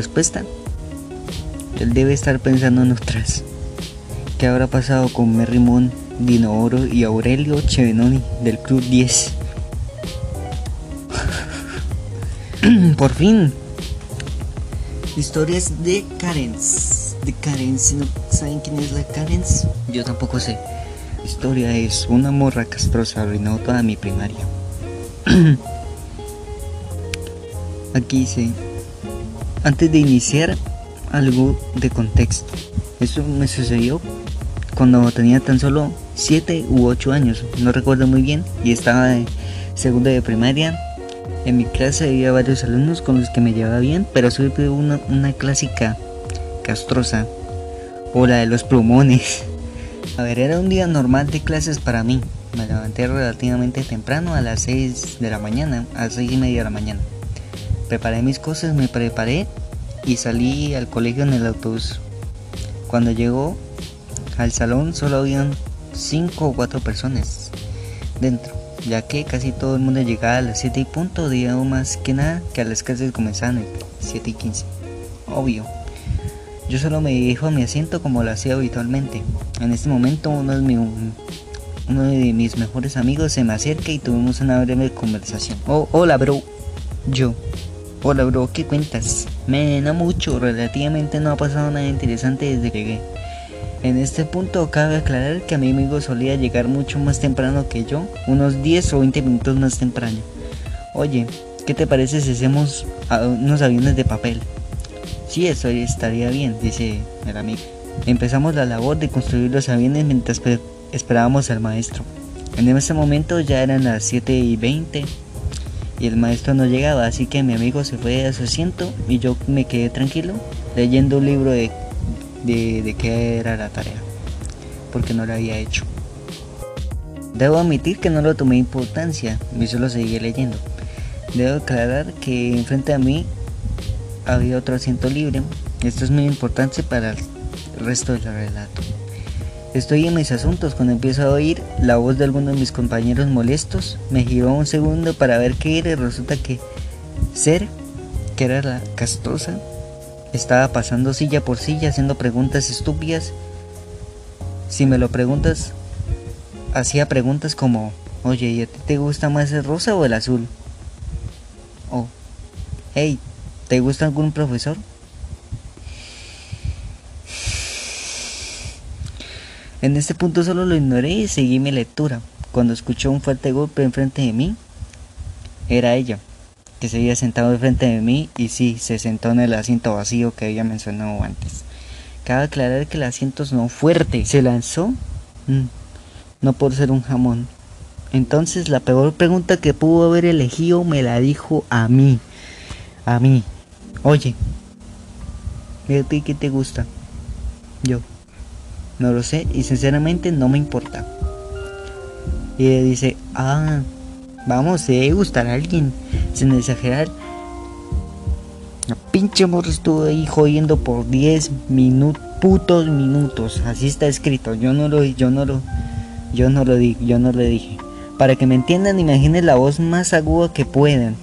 respuesta. Él debe estar pensando en otras. ¿Qué habrá pasado con Merrimón, Dino Oro y Aurelio Chevenoni del Club 10? Por fin. Historias de Karens. De Karens. ¿No saben quién es la Karens? Yo tampoco sé. Historia es una morra castrosa arruinó toda mi primaria. Aquí dice, antes de iniciar algo de contexto. Eso me sucedió cuando tenía tan solo 7 u 8 años, no recuerdo muy bien, y estaba de segundo de primaria. En mi clase había varios alumnos con los que me llevaba bien, pero soy una, una clásica castrosa, o la de los plumones. A ver, era un día normal de clases para mí. Me levanté relativamente temprano a las 6 de la mañana, a las 6 y media de la mañana preparé mis cosas, me preparé y salí al colegio en el autobús. Cuando llegó al salón solo habían 5 o 4 personas dentro, ya que casi todo el mundo llegaba a las 7 y punto, digamos más que nada que a las clases comenzaban a 7 y 15. Obvio. Yo solo me dirijo a mi asiento como lo hacía habitualmente. En este momento uno de, uno de mis mejores amigos se me acerca y tuvimos una breve conversación. Oh, hola bro. Yo. Hola bro, ¿qué cuentas? Me no mucho, relativamente no ha pasado nada interesante desde que llegué. En este punto cabe aclarar que mi amigo solía llegar mucho más temprano que yo, unos 10 o 20 minutos más temprano. Oye, ¿qué te parece si hacemos unos aviones de papel? Sí, eso estaría bien, dice el amigo. Empezamos la labor de construir los aviones mientras esperábamos al maestro. En ese momento ya eran las 7 y 20 y el maestro no llegaba, así que mi amigo se fue a su asiento y yo me quedé tranquilo leyendo un libro de, de, qué era la tarea, porque no lo había hecho. Debo admitir que no lo tomé importancia, y solo seguí leyendo. Debo aclarar que enfrente a mí había otro asiento libre. Esto es muy importante para el resto del relato. Estoy en mis asuntos cuando empiezo a oír la voz de alguno de mis compañeros molestos. Me giró un segundo para ver qué era y resulta que Ser, que era la castrosa, estaba pasando silla por silla haciendo preguntas estúpidas. Si me lo preguntas, hacía preguntas como, oye, ¿y a ti te gusta más el rosa o el azul? O, hey, ¿te gusta algún profesor? En este punto solo lo ignoré y seguí mi lectura. Cuando escuchó un fuerte golpe enfrente de mí, era ella, que se había sentado enfrente de mí y sí, se sentó en el asiento vacío que había mencionado antes. Cabe aclarar que el asiento no fuerte, se lanzó, mm, no por ser un jamón. Entonces la peor pregunta que pudo haber elegido me la dijo a mí, a mí. Oye, ¿a ti qué te gusta? Yo. No lo sé y sinceramente no me importa. Y ella dice, ah, vamos, se debe gustar a alguien, sin exagerar. La pinche morro estuvo ahí jodiendo por 10 minutos, putos minutos. Así está escrito. Yo no lo, yo no lo, yo no lo yo no lo dije. Para que me entiendan, imaginen la voz más aguda que puedan.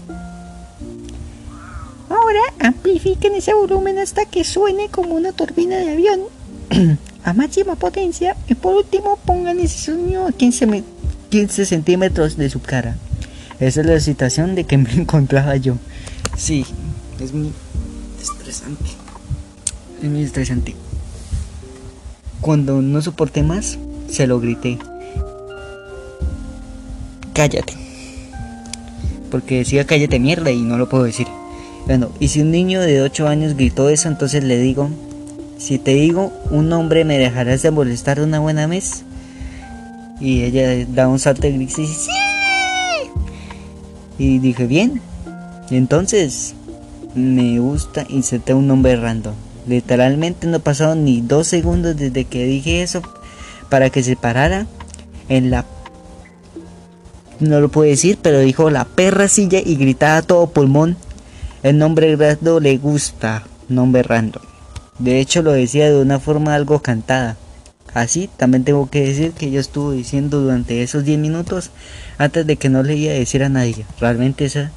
Ahora amplifiquen ese volumen hasta que suene como una turbina de avión. a máxima potencia y por último pongan ese sonido a 15, 15 centímetros de su cara. Esa es la situación de que me encontraba yo. Sí, es muy estresante. Es muy estresante. Cuando no soporté más, se lo grité. Cállate. Porque decía cállate mierda y no lo puedo decir. Bueno, y si un niño de 8 años gritó eso, entonces le digo si te digo un nombre, ¿me dejarás de molestar una buena vez? Y ella da un salto y dice, ¡Sí! Y dije, bien. Entonces me gusta inserté un nombre random. Literalmente no pasaron ni dos segundos desde que dije eso para que se parara en la... No lo puedo decir, pero dijo la perra silla y gritaba todo pulmón. El nombre random le gusta. Nombre random. De hecho lo decía de una forma algo cantada. Así también tengo que decir que yo estuve diciendo durante esos 10 minutos antes de que no le iba a decir a nadie. Realmente esa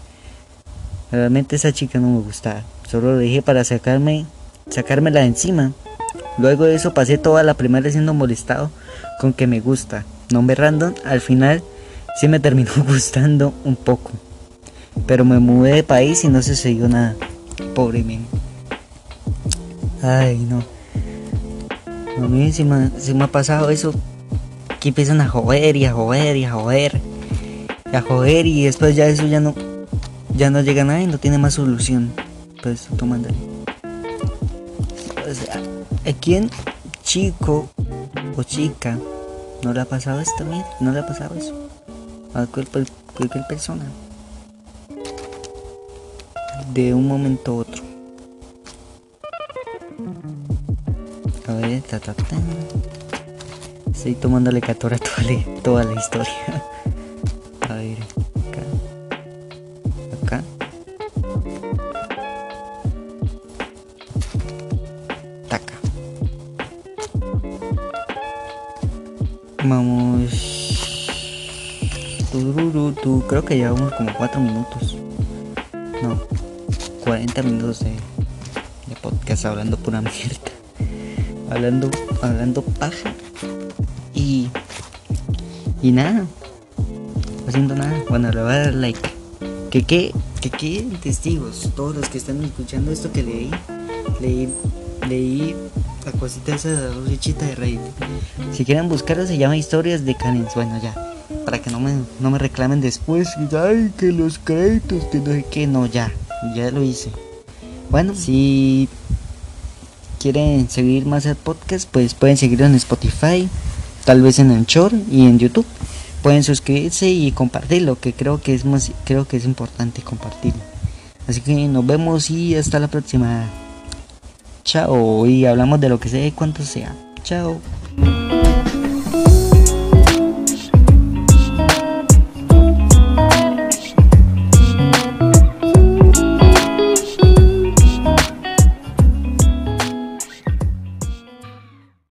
realmente esa chica no me gustaba. Solo lo dije para sacarme, sacármela de encima. Luego de eso pasé toda la primera siendo molestado con que me gusta. Nombre random, al final sí me terminó gustando un poco. Pero me mudé de país y no se siguió nada. Pobre men. Ay, no. A mí sí me, me ha pasado eso. Que empiezan a joder y a joder y a joder. Y a joder y después ya eso ya no. Ya no llega a nada y no tiene más solución. Pues tú. O sea, ¿a quién chico o chica no le ha pasado esto? Mira, no le ha pasado eso. A cualquier persona. De un momento a otro. Ta, ta, ta. Estoy tomándole catora a toda la, toda la historia. A ver, acá. Acá. Taca. Vamos. Creo que llevamos como 4 minutos. No, 40 minutos de, de podcast hablando pura mierda hablando, hablando paja y, y nada, haciendo nada. Bueno, le voy a dar like. Que que, que queden testigos, todos los que están escuchando esto que leí, leí, leí la cosita esa de la de Reddit. Si quieren buscarlo se llama Historias de Canens. Bueno, ya, para que no me, no me reclamen después. Ay, que los créditos, que no sé qué. No, ya, ya lo hice. Bueno, si quieren seguir más el podcast, pues pueden seguirlo en Spotify, tal vez en Anchor y en YouTube. Pueden suscribirse y compartirlo, que creo que es más, creo que es importante compartirlo. Así que nos vemos y hasta la próxima. Chao, y hablamos de lo que sea y cuánto sea. Chao.